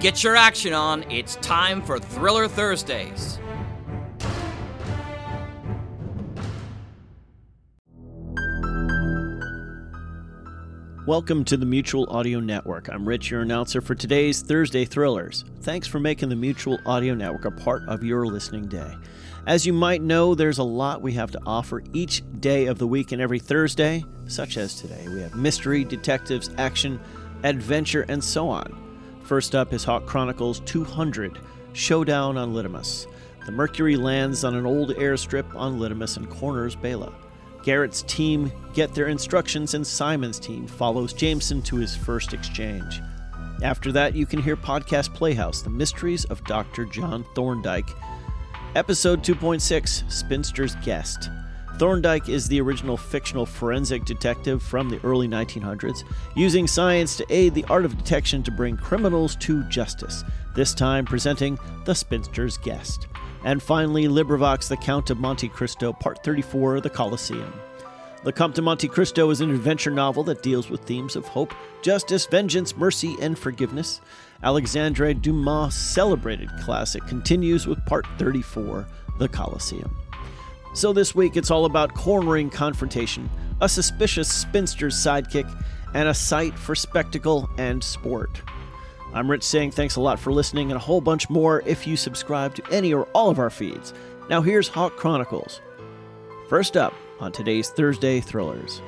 Get your action on. It's time for Thriller Thursdays. Welcome to the Mutual Audio Network. I'm Rich, your announcer for today's Thursday Thrillers. Thanks for making the Mutual Audio Network a part of your listening day. As you might know, there's a lot we have to offer each day of the week and every Thursday, such as today. We have mystery, detectives, action, adventure, and so on. First up is Hawk Chronicles 200 Showdown on Lidamus. The Mercury lands on an old airstrip on Lidamus and corners Bela. Garrett's team get their instructions, and Simon's team follows Jameson to his first exchange. After that, you can hear Podcast Playhouse The Mysteries of Dr. John Thorndyke. Episode 2.6 Spinster's Guest. Thorndyke is the original fictional forensic detective from the early 1900s, using science to aid the art of detection to bring criminals to justice, this time presenting The Spinster's Guest. And finally, LibriVox The Count of Monte Cristo, Part 34 The Colosseum. The Comte de Monte Cristo is an adventure novel that deals with themes of hope, justice, vengeance, mercy, and forgiveness. Alexandre Dumas' celebrated classic continues with Part 34 The Colosseum. So this week it's all about cornering confrontation, a suspicious spinster's sidekick, and a sight for spectacle and sport. I'm Rich saying thanks a lot for listening and a whole bunch more if you subscribe to any or all of our feeds. Now here's Hawk Chronicles. First up on today's Thursday Thrillers.